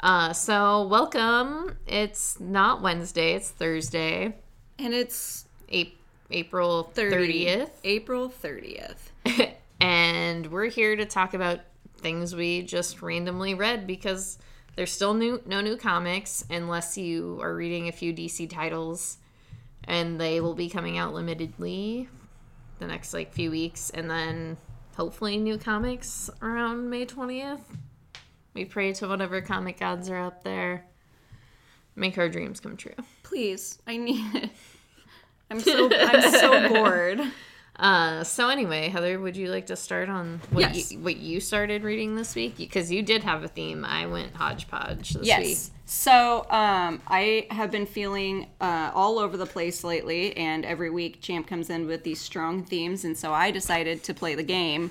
Uh, so welcome. It's not Wednesday, it's Thursday, And it's A- April 30, 30th. April 30th. and we're here to talk about things we just randomly read because there's still new no new comics unless you are reading a few DC titles and they will be coming out limitedly the next like few weeks and then hopefully new comics around May 20th. We pray to whatever comic gods are up there. Make our dreams come true. Please, I need it. I'm so I'm so bored. Uh, so anyway, Heather, would you like to start on what Yes. you, what you started reading this week? Because you did have a theme. I went hodgepodge this Yes. week. So um, I have been feeling uh, all over the place lately, and every week Champ comes in with these strong themes, and so I decided to play the game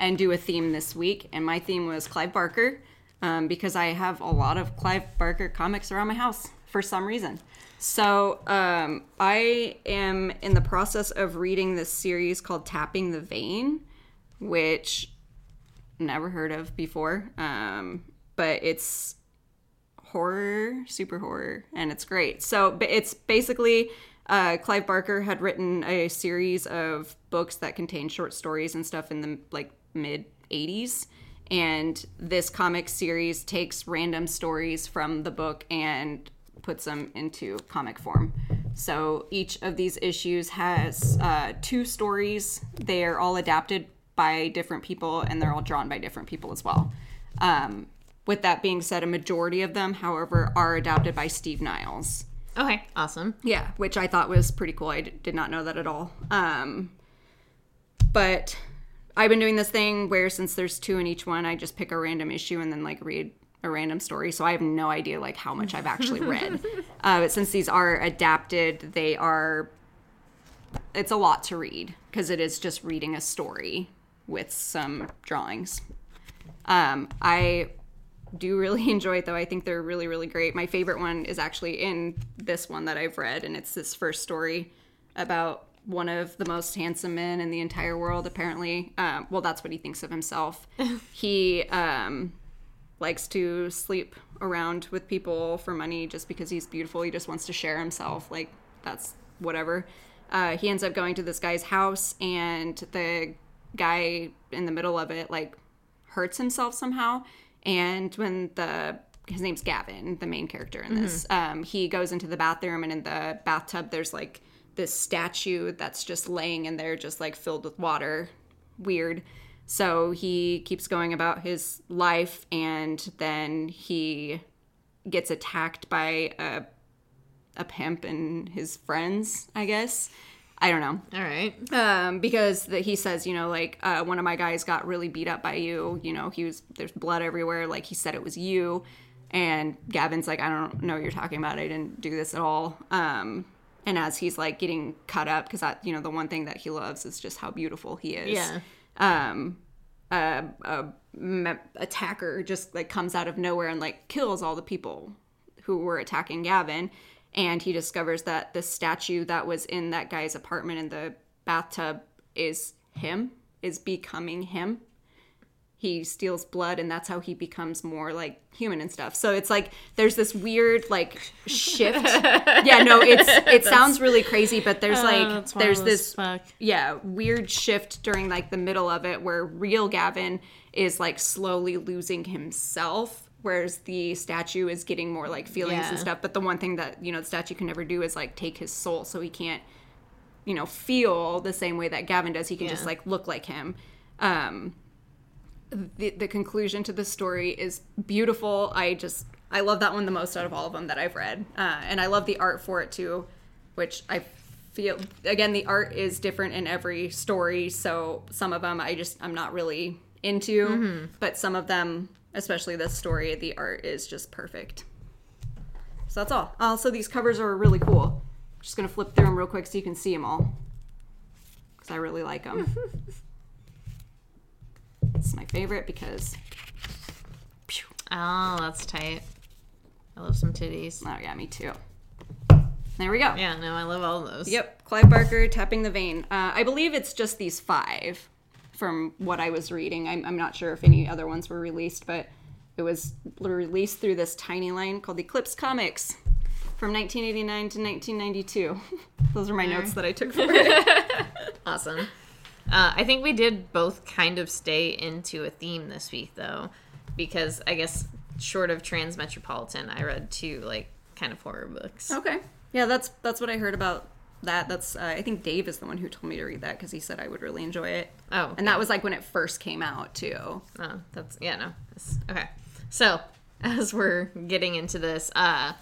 and do a theme this week. And my theme was Clive Barker, um, because I have a lot of Clive Barker comics around my house for some reason. So um, I am in the process of reading this series called Tapping the Vein, which never heard of before. Um, but it's horror, super horror, and it's great. So it's basically uh, Clive Barker had written a series of books that contained short stories and stuff in the like mid 80s. And this comic series takes random stories from the book and puts them into comic form. So each of these issues has uh, two stories. They are all adapted by different people and they're all drawn by different people as well. Um, with that being said, a majority of them, however, are adapted by Steve Niles. Okay, awesome. Yeah, which I thought was pretty cool. I d- did not know that at all. Um, but I've been doing this thing where since there's two in each one, I just pick a random issue and then like read a random story. So I have no idea like how much I've actually read. uh, but since these are adapted, they are. It's a lot to read because it is just reading a story with some drawings. Um, I do really enjoy it though. I think they're really, really great. My favorite one is actually in this one that I've read, and it's this first story about one of the most handsome men in the entire world, apparently. Um, well, that's what he thinks of himself. he um, likes to sleep around with people for money just because he's beautiful. He just wants to share himself. Like, that's whatever. Uh, he ends up going to this guy's house, and the guy in the middle of it, like, hurts himself somehow. And when the his name's Gavin, the main character in this, um, he goes into the bathroom, and in the bathtub, there's like this statue that's just laying in there, just like filled with water. Weird. So he keeps going about his life, and then he gets attacked by a a pimp and his friends, I guess. I don't know All right. um, because the, he says, you know, like uh, one of my guys got really beat up by you. You know, he was there's blood everywhere. Like he said it was you, and Gavin's like, I don't know what you're talking about. I didn't do this at all. Um, and as he's like getting cut up, because that you know the one thing that he loves is just how beautiful he is. Yeah. Um, a, a me- attacker just like comes out of nowhere and like kills all the people who were attacking Gavin. And he discovers that the statue that was in that guy's apartment in the bathtub is him, is becoming him. He steals blood, and that's how he becomes more like human and stuff. So it's like there's this weird like shift. yeah, no, it's it sounds really crazy, but there's like that's there's this fuck. yeah weird shift during like the middle of it where real gavin is like slowly losing himself whereas the statue is getting more like feelings and stuff but the one thing that you know the statue can never do is like take his soul so he can't you know feel the same way that gavin does he can just like look like him um the, the conclusion to the story is beautiful. I just i love that one the most out of all of them that i've read. Uh, and i love the art for it too which i feel again the art is different in every story so some of them i just i'm not really into but some of them especially this story the art is just perfect. So that's all. Also these covers are really cool. Just gonna flip through them real quick so you can see them all because i really like them it's my favorite because Phew. Oh, that's tight. I love some titties. oh yeah me too there we go Yeah, no, I love all those. Yep, Clive Barker, Tapping the Vein. Uh, I believe it's just these five from what I was reading. I'm, I'm not sure if any other ones were released, but it was released through this tiny line called Eclipse Comics from 1989 to 1992. Those are my notes that I took for it. Awesome. Uh, I think we did both kind of stay into a theme this week, though, because I guess short of Transmetropolitan, I read two like kind of horror books. okay. Yeah, that's that's what I heard about that. That's uh, I think Dave is the one who told me to read that because he said I would really enjoy it. Oh, And that was like when it first came out too. Oh, that's yeah, no. It's, okay. So, as we're getting into this, uh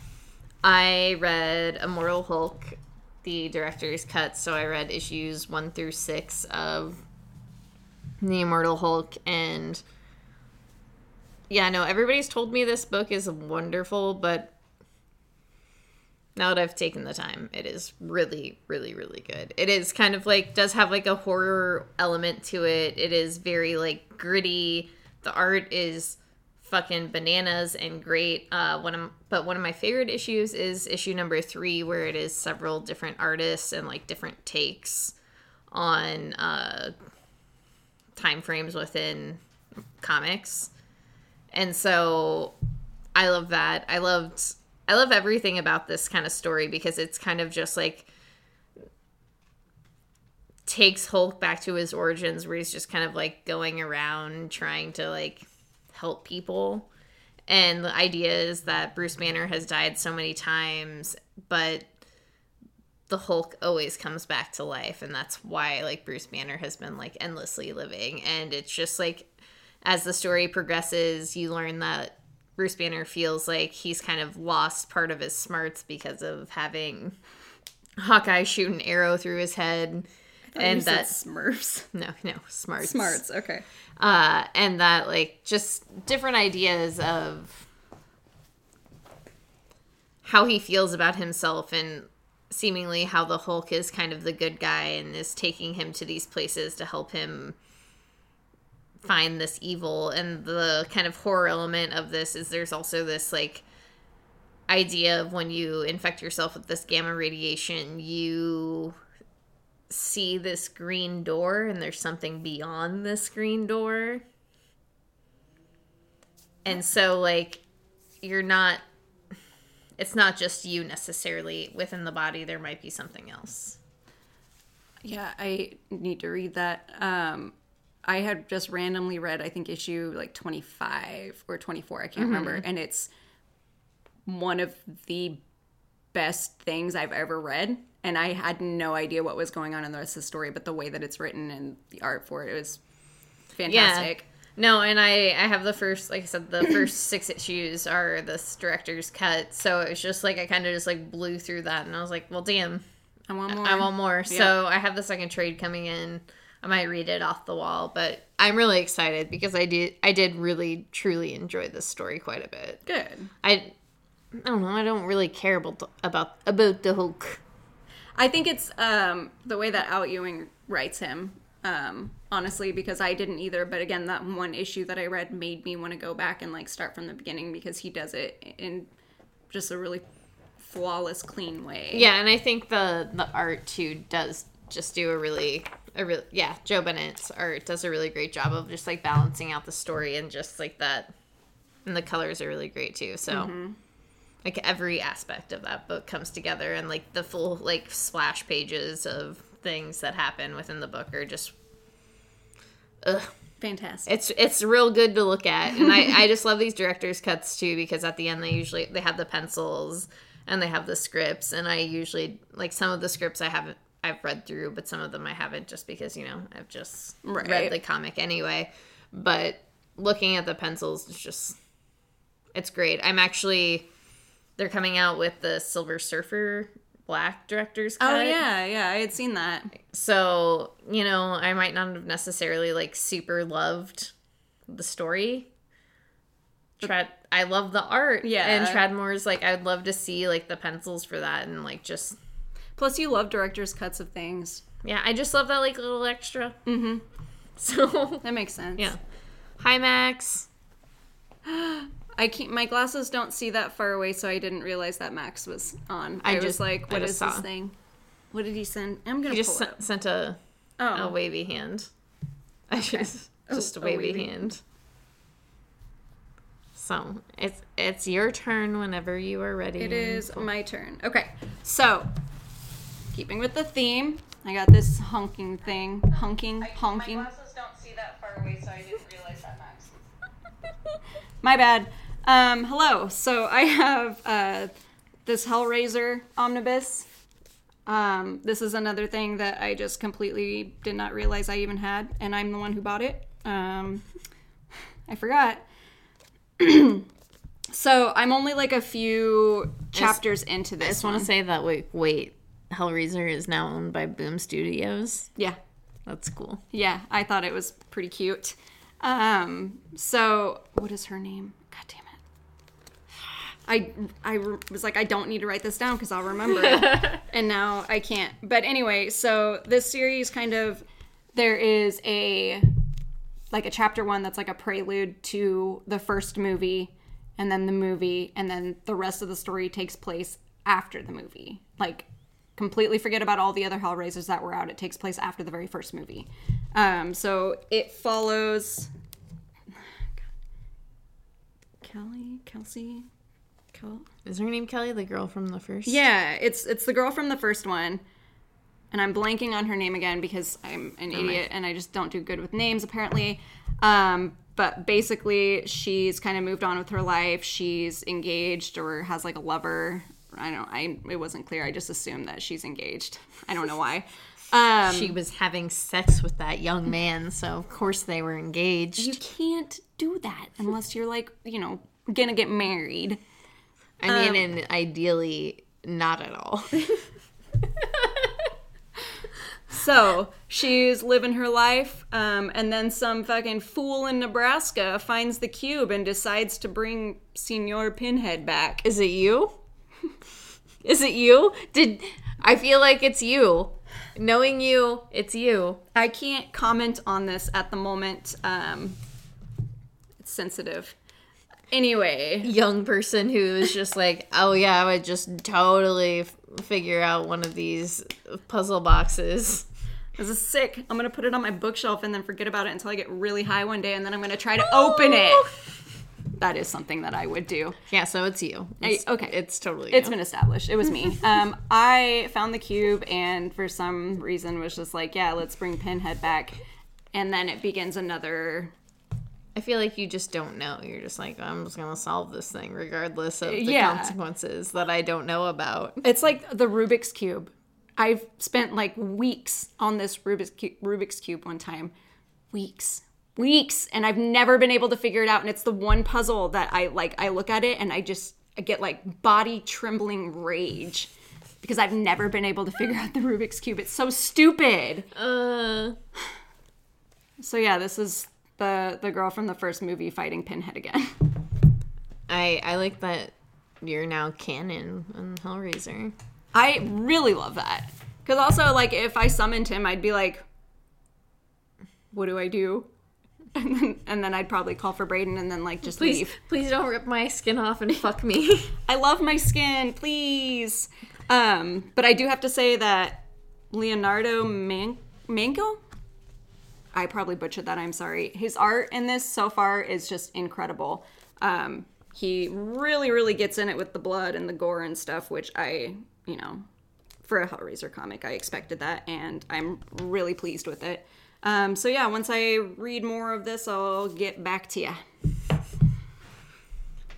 I read Immortal Hulk, the director's cut, so I read issues 1 through 6 of The Immortal Hulk and yeah, no, everybody's told me this book is wonderful, but now that I've taken the time, it is really, really, really good. It is kind of like does have like a horror element to it. It is very like gritty. The art is fucking bananas and great. Uh, one of but one of my favorite issues is issue number three, where it is several different artists and like different takes on uh, time frames within comics, and so I love that. I loved I love everything about this kind of story because it's kind of just like takes Hulk back to his origins where he's just kind of like going around trying to like help people. And the idea is that Bruce Banner has died so many times, but the Hulk always comes back to life. And that's why like Bruce Banner has been like endlessly living. And it's just like as the story progresses you learn that Bruce Banner feels like he's kind of lost part of his smarts because of having Hawkeye shoot an arrow through his head and that Smurfs. no no smarts Smarts. Okay. uh, and that like just different ideas of how he feels about himself and seemingly how the Hulk is kind of the good guy and is taking him to these places to help him find this evil and the kind of horror element of this is there's also this like idea of when you infect yourself with this gamma radiation you see this green door and there's something beyond this green door. And so like you're not it's not just you necessarily within the body there might be something else. Yeah, I need to read that. Um, I had just randomly read, I think, issue like 25 or 24, I can't remember. And it's one of the best things I've ever read. And I had no idea what was going on in the rest of the story, but the way that it's written and the art for it, it was fantastic. Yeah. No, and I I have the first like I said the first 6 issues are this director's cut. So it was just like I kind of just like blew through that and I was like, "Well, damn. I want more. I want more." So I have the second trade coming in. I might read it off the wall, but I'm really excited because I did I did really truly enjoy this story quite a bit. Good. I I don't know. I don't really care about the, about about the Hulk. I think it's um, the way that Al Ewing writes him, um, honestly, because I didn't either. But again, that one issue that I read made me want to go back and like start from the beginning because he does it in just a really flawless, clean way. Yeah, and I think the the art too does just do a really a real yeah. Joe Bennett's art does a really great job of just like balancing out the story and just like that, and the colors are really great too. So. Like every aspect of that book comes together, and like the full like splash pages of things that happen within the book are just ugh, Fantastic. it's it's real good to look at and I, I just love these directors cuts too because at the end they usually they have the pencils and they have the scripts and i usually like some of the scripts i haven't i've read through but some of them i haven't just because you know i've just Right. read the comic anyway but looking at the pencils is just it's great i'm actually they're coming out with the silver surfer black director's cut oh yeah, yeah, I had seen that. so, you know, I might not have necessarily like super loved the story. Trad I love the art. Yeah. And Tradmore's like I'd love to see like the pencils for that and like just Plus, you love director's cuts of things. yeah, I just love that like little extra. Mm-hmm. So That makes sense. yeah. Hi Max. I keep my glasses don't see that far away, so I didn't realize that Max was on. I I, was just- like, "What is "What just is this thing? What did he send?" I'm gonna He just pull sent, sent a. Oh, a wavy hand. I just Oh, just a a wavy, wavy. hand. So it's it's your turn whenever you are ready. It is my turn. Okay, so keeping with the theme, I got this honking thing, honking, honking. My glasses don't see that far away, so I didn't realize that, Max. My bad. Um, hello. So I have uh, this Hellraiser omnibus. Um, this is another thing that I just completely did not realize I even had, and I'm the one who bought it. Um, I forgot. so I'm only like a few chapters into this. I just want to say that wait, wait, Hellraiser is now owned by Boom Studios. yeah, That's cool. yeah. I thought it was pretty cute. Um, so what is her name? God. I, I was like, I don't need to write this down because I'll remember it. and now I can't. But anyway, so this series kind of, there is a, like a chapter one that's like a prelude to the first movie, and then the movie, and then the rest of the story takes place after the movie. Like, completely forget about all the other Hellraisers that were out. It takes place after the very first movie. Um, so it follows Kelly, Kelsey, Kel- Is her name Kelly, the girl from the first? yeah, it's it's the girl from the first one, and I'm blanking on her name again because I'm an idiot and I just don't do good with names apparently. Um, but basically, she's kind of moved on with her life. She's engaged or has like a lover. I don't. I it wasn't clear. I just assumed that she's engaged. I don't know why. Um, She was having sex with that young man, so of course they were engaged. you can't do that unless you're like you know gonna get married. I mean, and ideally, not at all. So she's living her life, um, and then some fucking fool in Nebraska finds the cube and decides to bring Senor Pinhead back. Is it you? Is it you? Did I feel like it's you? Knowing you, it's you. I can't comment on this at the moment. Um, it's sensitive. Anyway, Young person who is just like, oh yeah, I would just totally f- figure out one of these puzzle boxes. this is sick. I'm gonna put it on my bookshelf and then forget about it until I get really high one day, and then I'm gonna try to open it. That is something that I would do. Yeah, so it's you. It's, okay. it's totally. it's been established. It was me. Um, I found the cube and for some reason was just like, yeah, let's bring Pinhead back. And then it begins another. I feel like you just don't know. You're just like, I'm just gonna solve this thing regardless of the Yeah. consequences that I don't know about. It's like the Rubik's cube. I've spent like weeks on this Rubik's cube, Rubik's cube one time. Weeks. Weeks and I've never been able to figure it out and it's the one puzzle that I like I look at it and I just I get like body trembling rage because I've never been able to figure out the Rubik's cube. It's so stupid. Uh, So yeah, this is the the girl from the first movie fighting Pinhead again. I I like that you're now canon in Hellraiser. I really love that. Cuz also like if I summoned him, I'd be like what do I do? And then, and then I'd probably call for Braden and then like just Please, leave. please don't rip my skin off and fuck me. I love my skin, please. Um, but I do have to say that Leonardo Man- Manco, I probably butchered that. I'm sorry. His art in this so far is just incredible. Um, he really, really gets in it with the blood and the gore and stuff, which I, you know, for a Hellraiser comic, I expected that, and I'm really pleased with it. Um, so yeah, once I read more of this, I'll get back to you.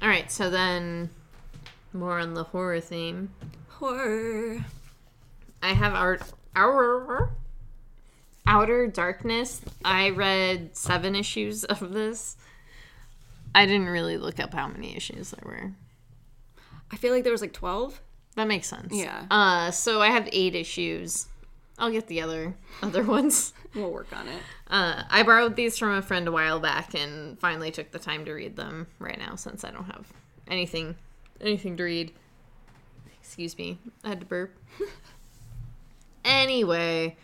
All right, so then more on the horror theme. Horror. I have our our Outer Darkness. I read seven issues of this. I didn't really look up how many issues there were. I feel like there was like 12. That makes sense. Yeah. Uh, so I have eight issues. I'll get the other other ones. We'll work on it. Uh, I borrowed these from a friend a while back and finally took the time to read them right now since I don't have anything anything to read. Excuse me. I had to burp. anyway,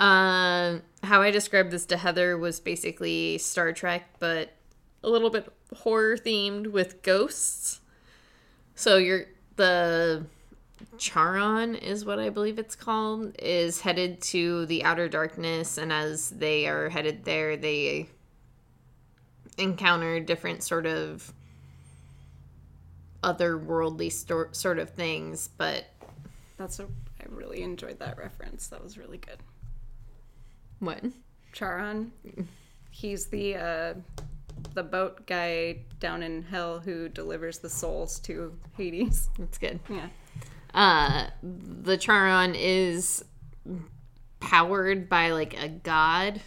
uh, how I described this to Heather was basically Star Trek, but a little bit horror themed with ghosts. So you're the Charon is what I believe it's called, is headed to the outer darkness, and as they are headed there, they encounter different sort of otherworldly sort of things, but That's a. I really enjoyed that reference. That was really good. What? Charon. He's the uh, the boat guy down in hell who delivers the souls to Hades. That's good. Yeah. uh the charon is powered by like a god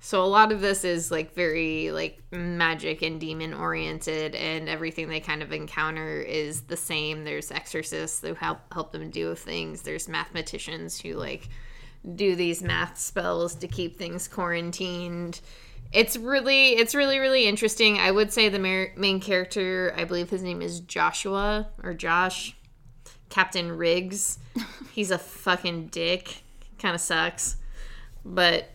so a lot of this is like very like magic and demon oriented and everything they kind of encounter is the same there's exorcists who help help them do things there's mathematicians who like do these math spells to keep things quarantined it's really it's really really interesting i would say the main character i believe his name is joshua or josh Captain Riggs. He's a fucking dick. Kind of sucks. But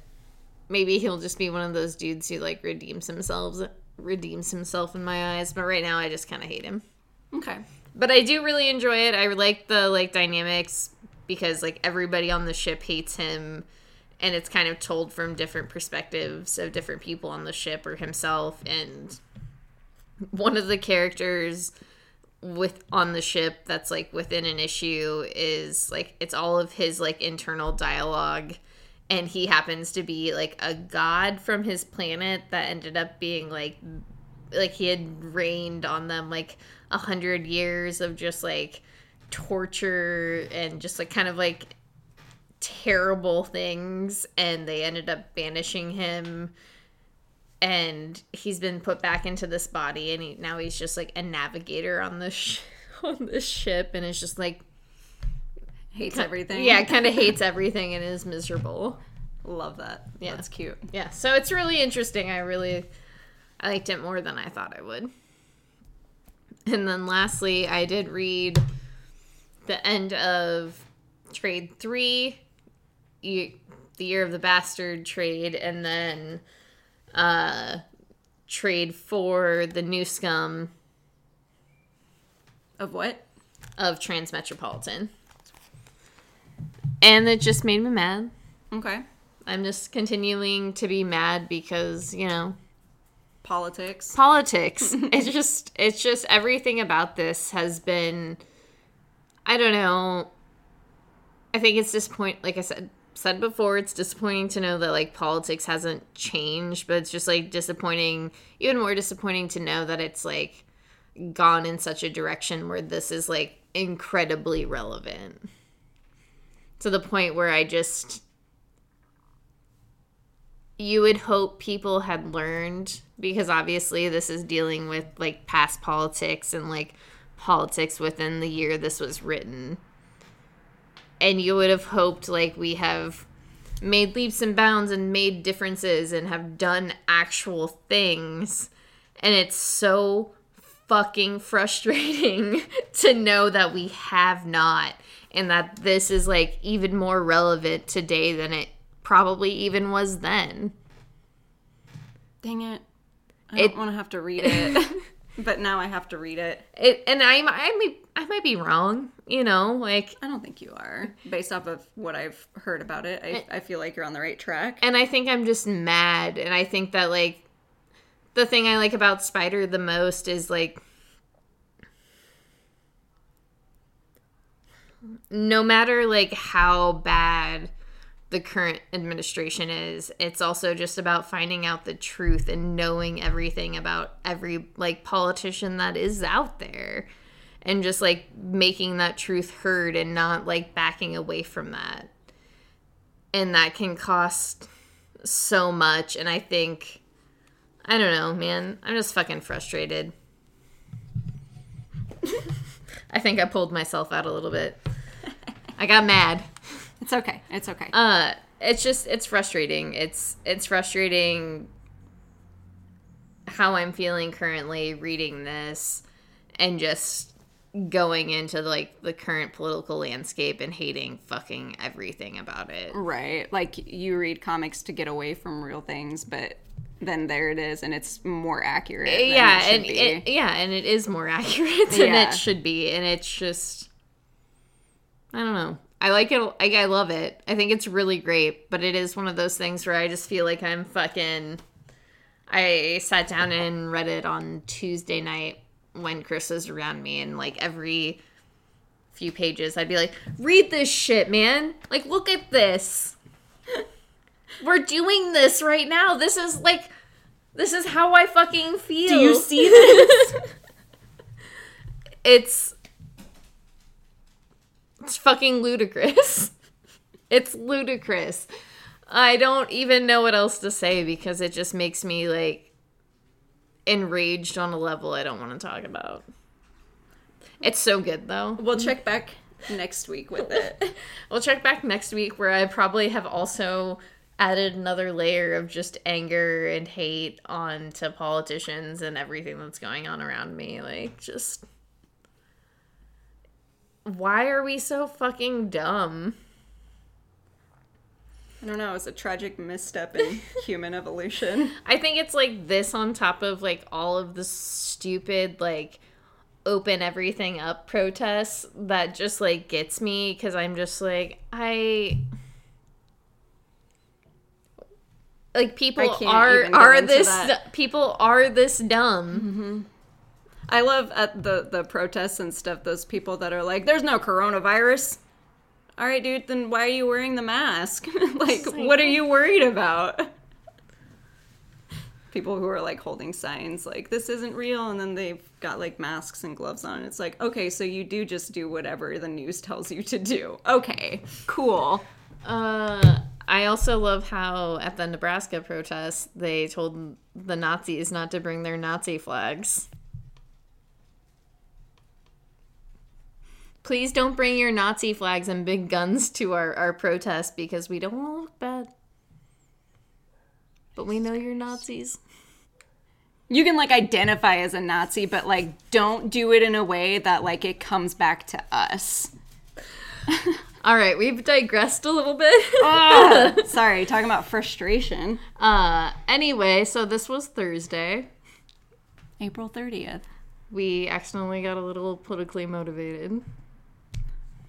maybe he'll just be one of those dudes who like redeems himself redeems himself in my eyes, but right now I just kind of hate him. Okay. But I do really enjoy it. I like the like dynamics because like everybody on the ship hates him and it's kind of told from different perspectives of different people on the ship or himself and one of the characters with on the ship that's like within an issue is like it's all of his like internal dialogue and he happens to be like a god from his planet that ended up being like like he had reigned on them like a hundred years of just like torture and just like kind of like terrible things and they ended up banishing him and he's been put back into this body and he, now he's just like a navigator on the sh- on this ship and it's just like Hates everything. yeah kind of hates everything and is miserable Love that. Yeah. That's cute. yeah so it's really interesting i really i liked it more than i thought i would and then lastly i did read the end of trade 3 Ye- the year of the bastard trade and then uh trade 4 the new scum Of what? of transmetropolitan and it just made me mad Okay. i'm just continuing to be mad because you know Politics. politics it's just it's just everything about this has been i don't know. I think it's disappointing like i said said before it's disappointing to know that like politics hasn't changed but it's just like disappointing even more disappointing to know that it's like gone in such a direction where this is like incredibly relevant. To the point where i just you would hope people had learned because obviously this is dealing with like past politics and like politics within the year this was written and you would have hoped like we have made leaps and bounds and made differences and have done actual things and it's so fucking frustrating to know that we have not and that this is like even more relevant today than it probably even was then Dang it. I It- don't want to have to read it. but now I have to read it. it and i i may i might be wrong you know like I don't think you are. Based off of what I've heard about it, I, I feel like you're on the right track. and I think I'm just mad. And I think that like the thing I like about Spider the most is like no matter like how bad the current administration is, it's also just about finding out the truth and knowing everything about every like politician that is out there and just like making that truth heard and not like backing away from that. And that can cost so much and I think I don't know, man. I'm just fucking frustrated. I think I pulled myself out a little bit. I got mad. It's okay. It's okay. Uh it's just it's frustrating. It's it's frustrating how I'm feeling currently reading this and just going into like the current political landscape and hating fucking everything about it. right. Like you read comics to get away from real things, but then there it is, and it's more accurate. yeah and it, yeah and it is more accurate than Yeah. it should be and it's just i don't know i like it like i love it i think it's really great but it is one of those things where i just feel like i'm fucking i sat down and read it on tuesday night when Chris was around me, and like every few pages, I'd be like, "Read this shit, man! Like, look at this. We're doing this right now. This is like, this is how I fucking feel. Do you see this? it's it's fucking ludicrous. it's ludicrous. I don't even know what else to say because it just makes me like enraged on a level I don't want to talk about. It's so good though. we'll check back next week with it. We'll check back next week where I probably have also added another layer of just anger and hate onto politicians and everything that's going on around me. Like, just. Why are we so fucking dumb? I don't know. It's a tragic misstep in human evolution. I think it's like this on top of like all of the stupid, like, open everything up protests that just like gets me because I'm just like, I. Like people I are are this people are this dumb. Mm-hmm. I love at the the protests and stuff. Those people that are like, "There's no coronavirus." All right, dude. Then why are you wearing the mask? like, like- what are you worried about? People who are like holding signs like this isn't real, and then they've got like masks and gloves on. It's like, okay, so you do just do whatever the news tells you to do. Okay, cool. Uh, I also love how at the Nebraska protests they told the Nazis not to bring their Nazi flags. Please don't bring your Nazi flags and big guns to our, our protest because we don't want to look bad. But we know you're Nazis. You can like identify as a Nazi, but like don't do it in a way that like it comes back to us. All right, we've digressed a little bit. Ah, sorry, talking about frustration. uh, anyway, so this was Thursday. April 30th. We accidentally got a little politically motivated.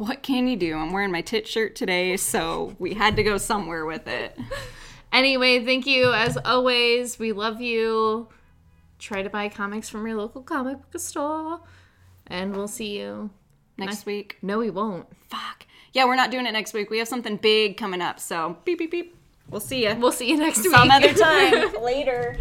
What can you do? I'm wearing my tit shirt today, so we had to go somewhere with it. Anyway, thank you as always. We love you. Try to buy comics from your local comic book store. And we'll see you. Next week. No, we won't. Fuck. Yeah, we're not doing it next week. We have something big coming up, so beep beep beep. We'll see you We'll see you next week. some other time. Later.